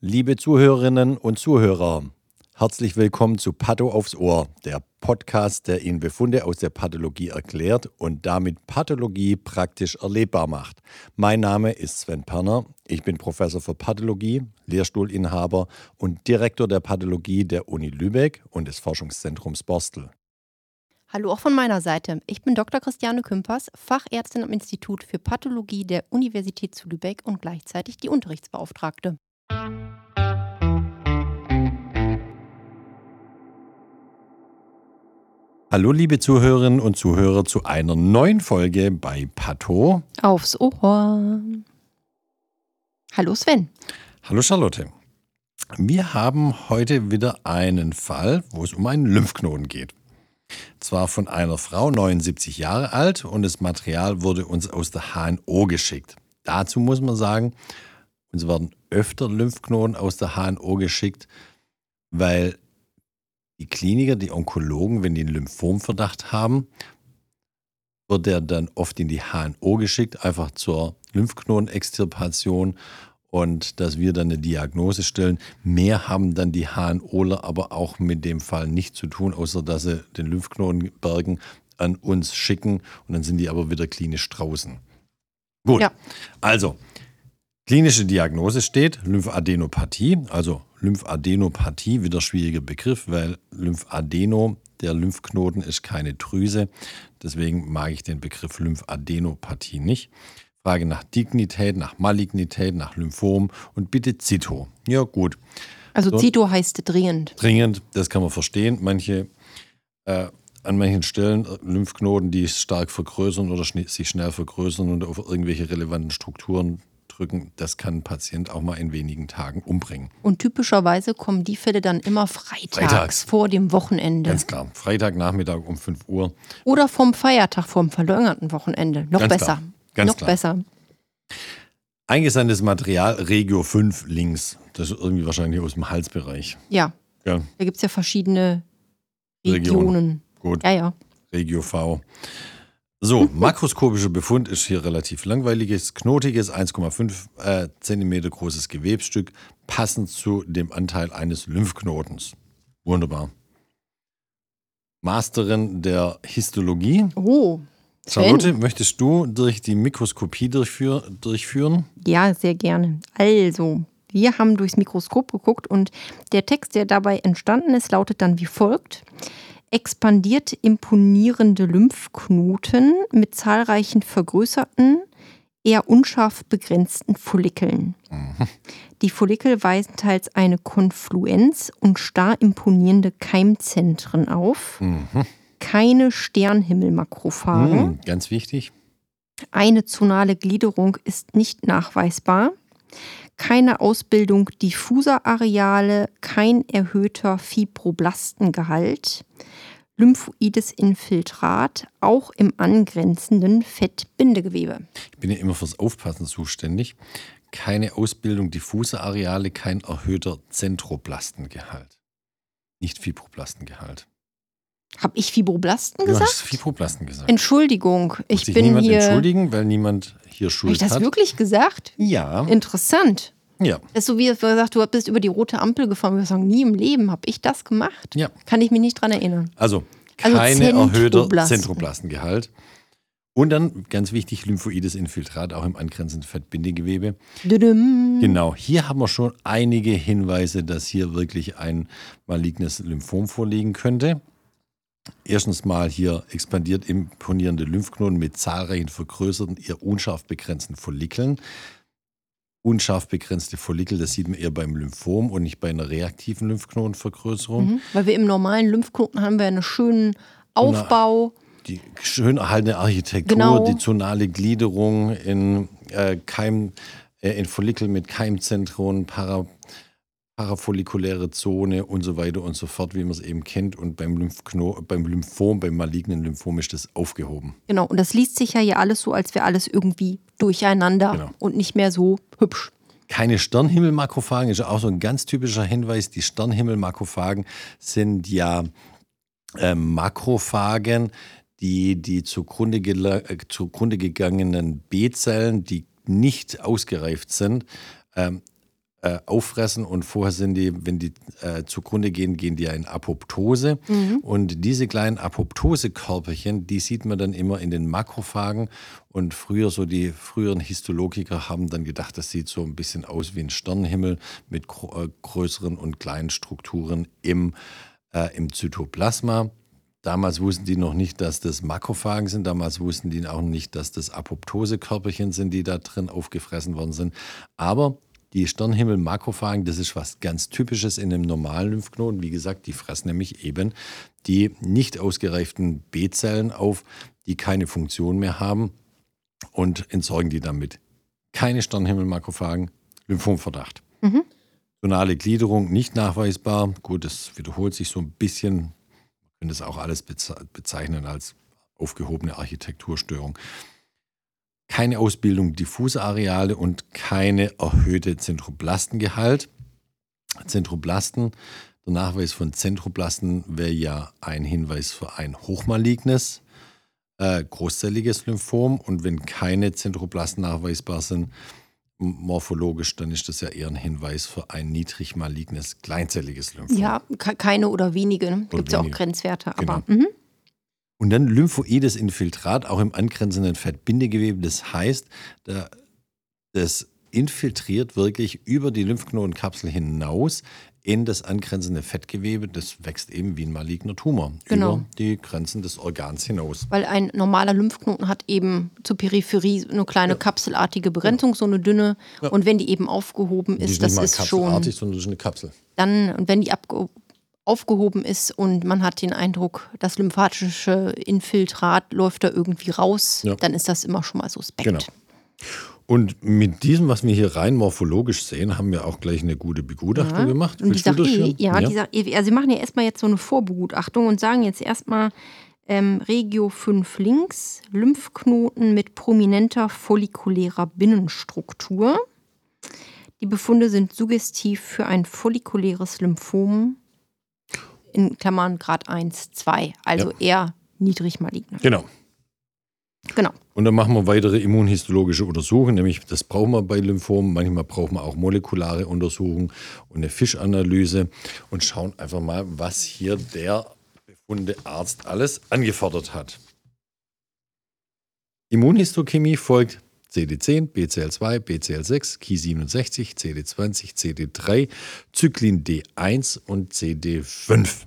Liebe Zuhörerinnen und Zuhörer, herzlich willkommen zu Patho aufs Ohr, der Podcast, der Ihnen Befunde aus der Pathologie erklärt und damit Pathologie praktisch erlebbar macht. Mein Name ist Sven Perner, ich bin Professor für Pathologie, Lehrstuhlinhaber und Direktor der Pathologie der Uni Lübeck und des Forschungszentrums Borstel. Hallo auch von meiner Seite. Ich bin Dr. Christiane Kümpers, Fachärztin am Institut für Pathologie der Universität zu Lübeck und gleichzeitig die Unterrichtsbeauftragte. Hallo liebe Zuhörerinnen und Zuhörer zu einer neuen Folge bei Patho. Aufs Ohr. Hallo Sven. Hallo Charlotte. Wir haben heute wieder einen Fall, wo es um einen Lymphknoten geht. Zwar von einer Frau, 79 Jahre alt, und das Material wurde uns aus der HNO geschickt. Dazu muss man sagen, uns werden öfter Lymphknoten aus der HNO geschickt, weil die Kliniker, die Onkologen, wenn die einen Lymphomverdacht haben, wird der dann oft in die HNO geschickt, einfach zur Lymphknotenextirpation und dass wir dann eine Diagnose stellen. Mehr haben dann die HNOler aber auch mit dem Fall nicht zu tun, außer dass sie den Lymphknotenbergen an uns schicken und dann sind die aber wieder klinisch draußen. Gut, ja. also klinische Diagnose steht Lymphadenopathie, also Lymphadenopathie, wieder schwieriger Begriff, weil Lymphadeno, der Lymphknoten ist keine Drüse, deswegen mag ich den Begriff Lymphadenopathie nicht. Frage nach Dignität, nach Malignität, nach Lymphom und bitte Zito. Ja, gut. Also so, Zito heißt dringend. Dringend, das kann man verstehen. Manche, äh, an manchen Stellen äh, Lymphknoten, die stark vergrößern oder sich schnell vergrößern und auf irgendwelche relevanten Strukturen drücken, das kann ein Patient auch mal in wenigen Tagen umbringen. Und typischerweise kommen die Fälle dann immer freitags, freitags. vor dem Wochenende. Ganz klar. Freitagnachmittag um 5 Uhr. Oder vom Feiertag, vom verlängerten Wochenende. Noch Ganz besser. Klar. Ganz Noch klar. besser. Eingesandtes Material, Regio 5 links. Das ist irgendwie wahrscheinlich aus dem Halsbereich. Ja. ja. Da gibt es ja verschiedene Regionen. Region. Gut. Ja, ja. Regio V. So, makroskopischer Befund ist hier relativ langweiliges, knotiges, 1,5 äh, cm großes Gewebsstück, passend zu dem Anteil eines Lymphknotens. Wunderbar. Masterin der Histologie. Oh. Charlotte, möchtest du durch die Mikroskopie durchführ durchführen? Ja, sehr gerne. Also, wir haben durchs Mikroskop geguckt und der Text, der dabei entstanden ist, lautet dann wie folgt. Expandiert imponierende Lymphknoten mit zahlreichen vergrößerten, eher unscharf begrenzten Follikeln. Mhm. Die Follikel weisen teils eine Konfluenz und starr imponierende Keimzentren auf. Mhm keine Sternhimmelmakrophagen. Hm, ganz wichtig. Eine zonale Gliederung ist nicht nachweisbar. Keine Ausbildung diffuser Areale, kein erhöhter Fibroblastengehalt. Lymphoides Infiltrat, auch im angrenzenden Fettbindegewebe. Ich bin ja immer fürs Aufpassen zuständig. Keine Ausbildung diffuser Areale, kein erhöhter Zentroblastengehalt. Nicht Fibroblastengehalt. Habe ich Fibroblasten gesagt? Du hast Fibroblasten gesagt. Entschuldigung, ich sich bin niemand hier. entschuldigen, weil niemand hier Schuld hat. Habe ich das hat. wirklich gesagt? Ja. Interessant. Ja. Das ist so wie gesagt, du bist über die rote Ampel gefahren. Wir sagen, nie im Leben habe ich das gemacht. Ja. Kann ich mich nicht dran erinnern. Also, also keine also erhöhter Zentroblastengehalt. Und dann, ganz wichtig, lymphoides Infiltrat, auch im angrenzenden Fettbindegewebe. Dudum. Genau, hier haben wir schon einige Hinweise, dass hier wirklich ein malignes Lymphom vorliegen könnte. Erstens mal hier expandiert imponierende Lymphknoten mit zahlreichen vergrößerten, eher unscharf begrenzten Follikeln. Unscharf begrenzte Follikel, das sieht man eher beim Lymphom und nicht bei einer reaktiven Lymphknotenvergrößerung. Mhm, weil wir im normalen Lymphknoten haben wir einen schönen Aufbau. die schön erhaltene Architektur, genau. die zonale Gliederung in äh, Keim, äh, in Follikel mit Keimzentren, para, parafollikuläre Zone und so weiter und so fort, wie man es eben kennt. Und beim, Lymphkno beim Lymphom, beim malignen Lymphom ist das aufgehoben. Genau, und das liest sich ja hier alles so, als wäre alles irgendwie durcheinander genau. und nicht mehr so hübsch. Keine Sternhimmelmakrophagen ist auch so ein ganz typischer Hinweis. Die Sternhimmelmakrophagen sind ja äh, Makrophagen, die die zugrunde, äh, zugrunde gegangenen B-Zellen, die nicht ausgereift sind, ähm, äh, auffressen und vorher sind die, wenn die äh, zugrunde gehen, gehen die ja in Apoptose. Und diese kleinen Apoptosekörperchen, die sieht man dann immer in den Makrophagen. Und früher, so die früheren Histologiker haben dann gedacht, das sieht so ein bisschen aus wie ein Sternenhimmel mit gro äh, größeren und kleinen Strukturen im, äh, im Zytoplasma. Damals wussten die noch nicht, dass das Makrophagen sind. Damals wussten die auch nicht, dass das Apoptosekörperchen sind, die da drin aufgefressen worden sind. Aber die Sternhimmel-Makrophagen, das ist was ganz Typisches in einem normalen Lymphknoten. Wie gesagt, die fressen nämlich eben die nicht ausgereiften B-Zellen auf, die keine Funktion mehr haben und entsorgen die damit. Keine Sternhimmel-Makrophagen, Lymphomverdacht. Mhm. Tonale Gliederung nicht nachweisbar. Gut, das wiederholt sich so ein bisschen. Man könnte es auch alles bezeichnen als aufgehobene Architekturstörung keine Ausbildung diffuser Areale und keine erhöhte Zentroblastengehalt. Zentroblasten, der Nachweis von Zentroblasten wäre ja ein Hinweis für ein hochmalignes, äh, großzelliges Lymphom. Und wenn keine Zentroblasten nachweisbar sind, morphologisch, dann ist das ja eher ein Hinweis für ein niedrig malignes, kleinzelliges Lymphom. Ja, keine oder wenige. Ne? Gibt es ja auch Grenzwerte. Genau. Aber, mhm. Und dann lymphoides Infiltrat, auch im angrenzenden Fettbindegewebe. Das heißt, das infiltriert wirklich über die Lymphknotenkapsel hinaus in das angrenzende Fettgewebe. Das wächst eben wie ein maligner Tumor Genau. über die Grenzen des Organs hinaus. Weil ein normaler Lymphknoten hat eben zur Peripherie eine kleine kapselartige Begrenzung, so eine dünne. Und wenn die eben aufgehoben Die ist ist, das ist kapselartig, schon sondern das ist eine Kapsel. dann, und wenn die abge aufgehoben ist und man hat den Eindruck, das lymphatische Infiltrat läuft da irgendwie raus, Ja. dann ist das immer schon mal suspekt. Genau. Und mit diesem, was wir hier rein morphologisch sehen, haben wir auch gleich eine gute Begutachtung gemacht. Und die sagt eh, durchführen? ja, die sagt, eh, also sie machen ja erstmal jetzt so eine Vorbegutachtung und sagen jetzt erstmal ähm, Regio 5 links, Lymphknoten mit prominenter follikulärer Binnenstruktur. Die Befunde sind suggestiv für ein follikuläres Lymphom in Klammern Grad 1, 2, also eher niedrig malign. Genau. Genau. Und dann machen wir weitere immunhistologische Untersuchungen, nämlich das brauchen wir bei Lymphomen. Manchmal brauchen wir auch molekulare Untersuchungen und eine Fischanalyse und schauen einfach mal, was hier der befundene Arzt alles angefordert hat. Immunhistochemie folgt CD10, BCL2, BCL6, Ki67, CD20, CD3, Zyklin D1 und CD5.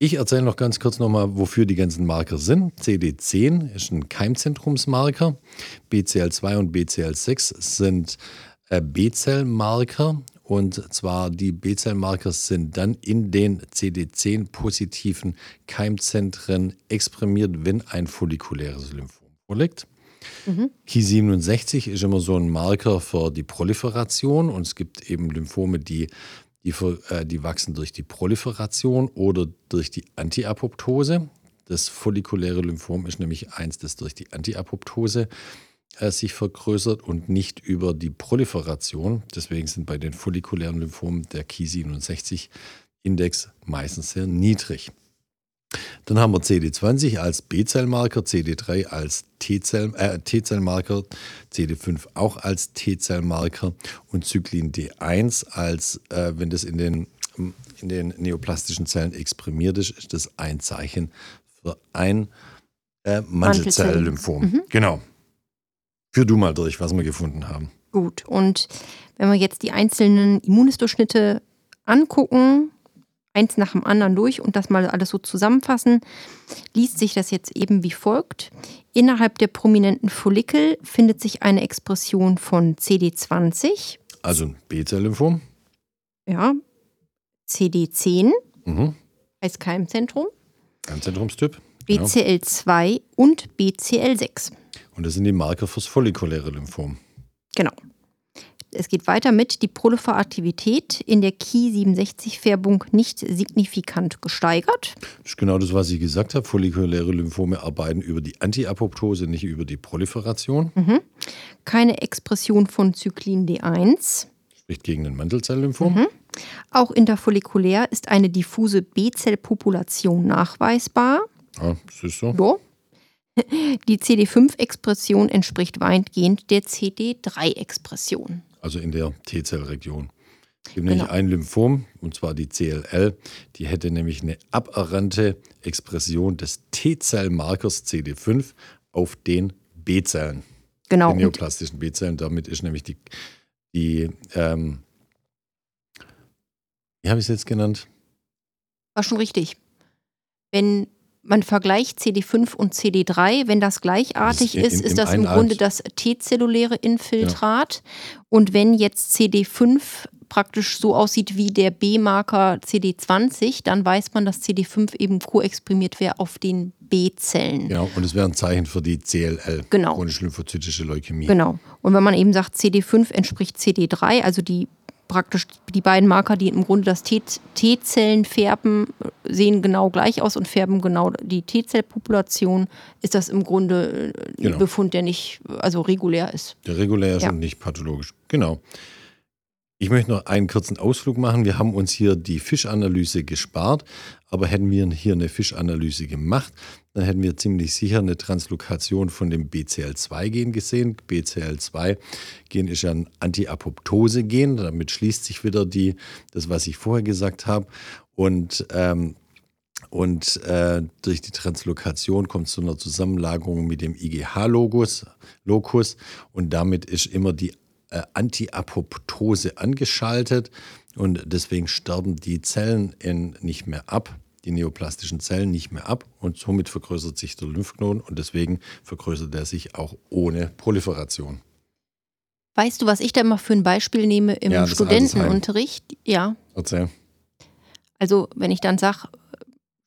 Ich erzähle noch ganz kurz nochmal, wofür die ganzen Marker sind. CD10 ist ein Keimzentrumsmarker. BCL2 und BCL6 sind äh, B-Zellmarker. Und zwar die B-Zellmarker sind dann in den CD10-positiven Keimzentren exprimiert, wenn ein follikuläres Lymphom vorliegt. Ki67 ist immer so ein Marker für die Proliferation und es gibt eben Lymphome, die, die, äh, die wachsen durch die Proliferation oder durch die Antiapoptose. Das follikuläre Lymphom ist nämlich eins, das durch die Antiapoptose äh, sich vergrößert und nicht über die Proliferation. Deswegen sind bei den follikulären Lymphomen der Ki67-Index meistens sehr niedrig. Dann haben wir CD20 als B-Zellmarker, CD3 als äh, T-Zellmarker, CD5 auch als T-Zellmarker und Zyklin D1 als, äh, wenn das in den, in den neoplastischen Zellen exprimiert ist, ist das ein Zeichen für ein äh, Mantelzell-Lymphom. Genau. Führ du mal durch, was wir gefunden haben. Gut, und wenn wir jetzt die einzelnen Immunhistoschnitte angucken, eins nach dem anderen durch und das mal alles so zusammenfassen, liest sich das jetzt eben wie folgt. Innerhalb der prominenten Follikel findet sich eine Expression von CD20, Also ein B-Zell-Lymphom. ja, CD10 Mhm. als Keimzentrum, Ein Zentrumstyp. Ja. BCL2 und BCL6. Und das sind die Marker fürs follikuläre Lymphom. Genau. Es geht weiter mit die Proliferativität in der Ki67-Färbung nicht signifikant gesteigert. Das ist genau das, was ich gesagt habe. Follikuläre Lymphome arbeiten über die Antiapoptose, nicht über die Proliferation. Keine Expression von Zyklin D1. Spricht gegen den Mantelzell-Lymphom. Auch interfollikulär ist eine diffuse B-Zellpopulation nachweisbar. Ja, das ist so. So. Die CD5-Expression entspricht weitgehend der CD3-Expression. Also in der T-Zellregion. Es gibt Genau. nämlich ein Lymphom, und zwar die CLL, die hätte nämlich eine aberrannte Expression des T-Zellmarkers CD5 auf den B-Zellen, Genau. den neoplastischen B-Zellen. Damit ist nämlich die, die ähm, wie habe ich es jetzt genannt? war schon richtig. Wenn man vergleicht CD5 und CD3, wenn das gleichartig Das ist ist, im- ist das im Grunde Art. das T-zelluläre Infiltrat. Und wenn jetzt CD5 praktisch so aussieht wie der B-Marker CD20, dann weiß man, dass CD5 eben koexprimiert wäre auf den B-Zellen. Genau, und es wäre ein Zeichen für die CLL, Genau. chronisch lymphozytische Leukämie. Genau. Und wenn man eben sagt, CD5 entspricht CD3, also die praktisch die beiden Marker, die im Grunde das T-Zellen färben, sehen genau gleich aus und färben genau die T-Zellpopulation, ist das im Grunde äh, ein Genau. Befund, der nicht also regulär ist. Der regulär ist Ja. und nicht pathologisch. Genau. Ich möchte noch einen kurzen Ausflug machen. Wir haben uns hier die Fischanalyse gespart, aber hätten wir hier eine Fischanalyse gemacht, dann hätten wir ziemlich sicher eine Translokation von dem BCL2-Gen gesehen. BCL2-Gen ist ja ein Anti-Apoptose-Gen. Damit schließt sich wieder die, das, was ich vorher gesagt habe. Und ähm, und äh, durch die Translokation kommt es zu einer Zusammenlagerung mit dem IGH-Locus. Locus, und damit ist immer die äh, Antiapoptose angeschaltet. Und deswegen sterben die Zellen in, nicht mehr ab, die neoplastischen Zellen nicht mehr ab. Und somit vergrößert sich der Lymphknoten. Und deswegen vergrößert er sich auch ohne Proliferation. Weißt du, was ich da mal für ein Beispiel nehme im Ja, Studentenunterricht? Ja, Erzähl. Also wenn ich dann sage,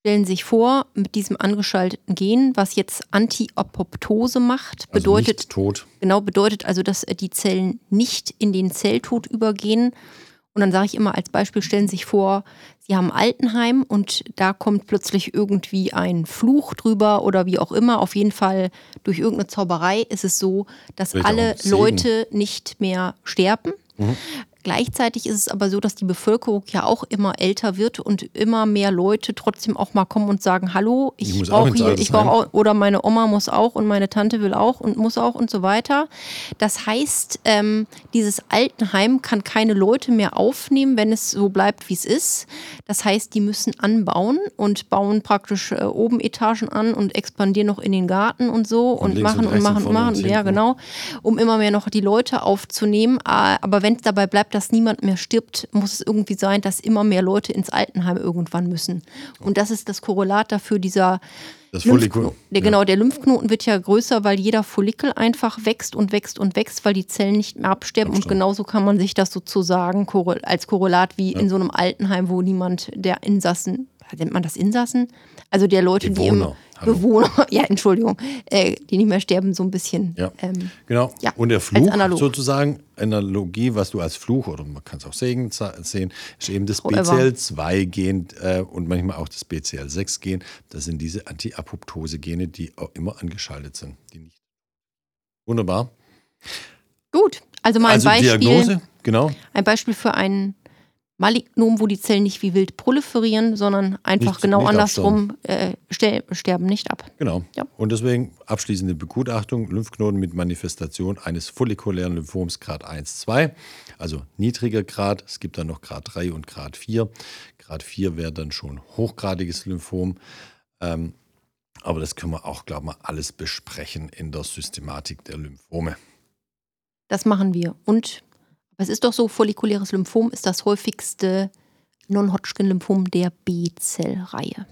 stellen Sie sich vor, mit diesem angeschalteten Gen, was jetzt Anti-Apoptose macht, Also bedeutet, nicht tot. genau bedeutet also, dass äh, die Zellen nicht in den Zelltod übergehen. Und dann sage ich immer als Beispiel, stellen Sie sich vor, Sie haben Altenheim und da kommt plötzlich irgendwie ein Fluch drüber oder wie auch immer. Auf jeden Fall durch irgendeine Zauberei ist es so, dass Vielleicht alle. Leute nicht mehr sterben. Mhm. Gleichzeitig ist es aber so, dass die Bevölkerung ja auch immer älter wird und immer mehr Leute trotzdem auch mal kommen und sagen, hallo, Ich brauche hier, ich brauche auch, oder meine Oma muss auch und meine Tante will auch und muss auch und so weiter. Das heißt, ähm, dieses Altenheim kann keine Leute mehr aufnehmen, wenn es so bleibt, wie es ist. Das heißt, die müssen anbauen und bauen praktisch äh, oben Etagen an und expandieren noch in den Garten und so und, links machen und und, und machen und und machen. Ja, genau, um immer mehr noch die Leute aufzunehmen. Ah, Aber wenn es dabei bleibt, dass niemand mehr stirbt, muss es irgendwie sein, dass immer mehr Leute ins Altenheim irgendwann müssen. Und das ist das Korrelat dafür, dieser Das Follikel. Der, Genau, der Lymphknoten wird ja größer, weil jeder Follikel einfach wächst und wächst und wächst, weil die Zellen nicht mehr absterben. Und Absterben. genauso kann man sich das sozusagen als Korrelat wie in so einem Altenheim, wo niemand der Insassen, nennt man das Insassen? Also der Leute, die Bewohner. im Hallo. Bewohner, ja, Entschuldigung, äh, die nicht mehr sterben, so ein bisschen. Ja. Ähm, Genau. Ja, und der Fluch sozusagen, Analogie, was du als Fluch oder man kann es auch Segen sehen, ist eben das However. BCL2-Gen äh, und manchmal auch das BCL6-Gen. Das sind diese Anti-Apoptose-Gene, die auch immer angeschaltet sind. Die nicht. Wunderbar. gut, also mal also ein Beispiel. Diagnose, genau. Ein Beispiel für ein Malignom, wo die Zellen nicht wie wild proliferieren, sondern einfach Nicht- genau nicht andersrum äh, ste- sterben nicht ab. Genau. Ja. Und deswegen abschließende Begutachtung: Lymphknoten mit Manifestation eines follikulären Lymphoms Grad 1, 2, also niedriger Grad. Es gibt dann noch Grad 3 und Grad 4. Grad 4 wäre dann schon hochgradiges Lymphom. Ähm, aber das können wir auch, glaube ich, mal alles besprechen in der Systematik der Lymphome. Das machen wir. Und es ist doch so, follikuläres Lymphom ist das häufigste Non-Hodgkin-Lymphom der B-Zellreihe.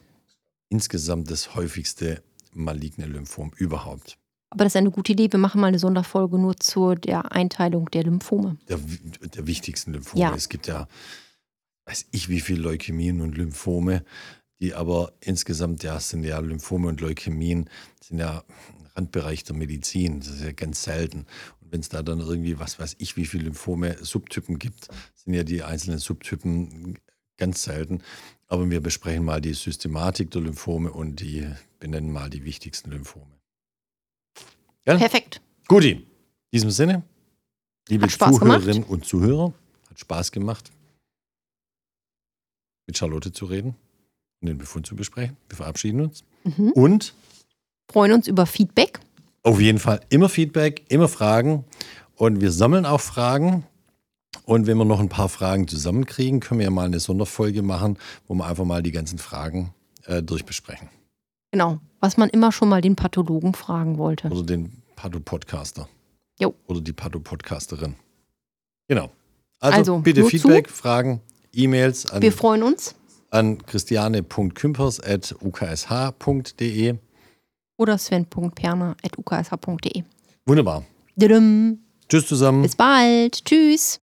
Insgesamt das häufigste maligne Lymphom überhaupt. Aber das ist eine gute Idee. Wir machen mal eine Sonderfolge nur zu der Einteilung der Lymphome. der, der wichtigsten Lymphome. Ja. Es gibt ja, weiß ich, wie viele Leukämien und Lymphome, die aber insgesamt, ja, sind ja Lymphome und Leukämien, sind ja Randbereich der Medizin. Das ist ja ganz selten. Wenn es da dann irgendwie, was weiß ich, wie viele Lymphome, Subtypen gibt, sind ja die einzelnen Subtypen ganz selten. Aber wir besprechen mal die Systematik der Lymphome und die benennen mal die wichtigsten Lymphome. Ja? Perfekt. Guti, in diesem Sinne, liebe Zuhörerinnen und Zuhörer, hat Spaß gemacht, mit Charlotte zu reden und den Befund zu besprechen. Wir verabschieden uns. Mhm. Und Freuen uns über Feedback. Auf jeden Fall immer Feedback, immer Fragen. Und wir sammeln auch Fragen. Und wenn wir noch ein paar Fragen zusammenkriegen, können wir ja mal eine Sonderfolge machen, wo wir einfach mal die ganzen Fragen äh, durchbesprechen. Genau, was man immer schon mal den Pathologen fragen wollte. Oder den Patho-Podcaster. Jo. Oder die Patho-Podcasterin. Genau. Also, Also, bitte Feedback, Fragen, E-Mails an, Wir freuen uns. an christiane.kümpers.uksh.de. Oder sven.perner.uksh.de. Wunderbar. Tschüss zusammen. Bis bald. Tschüss.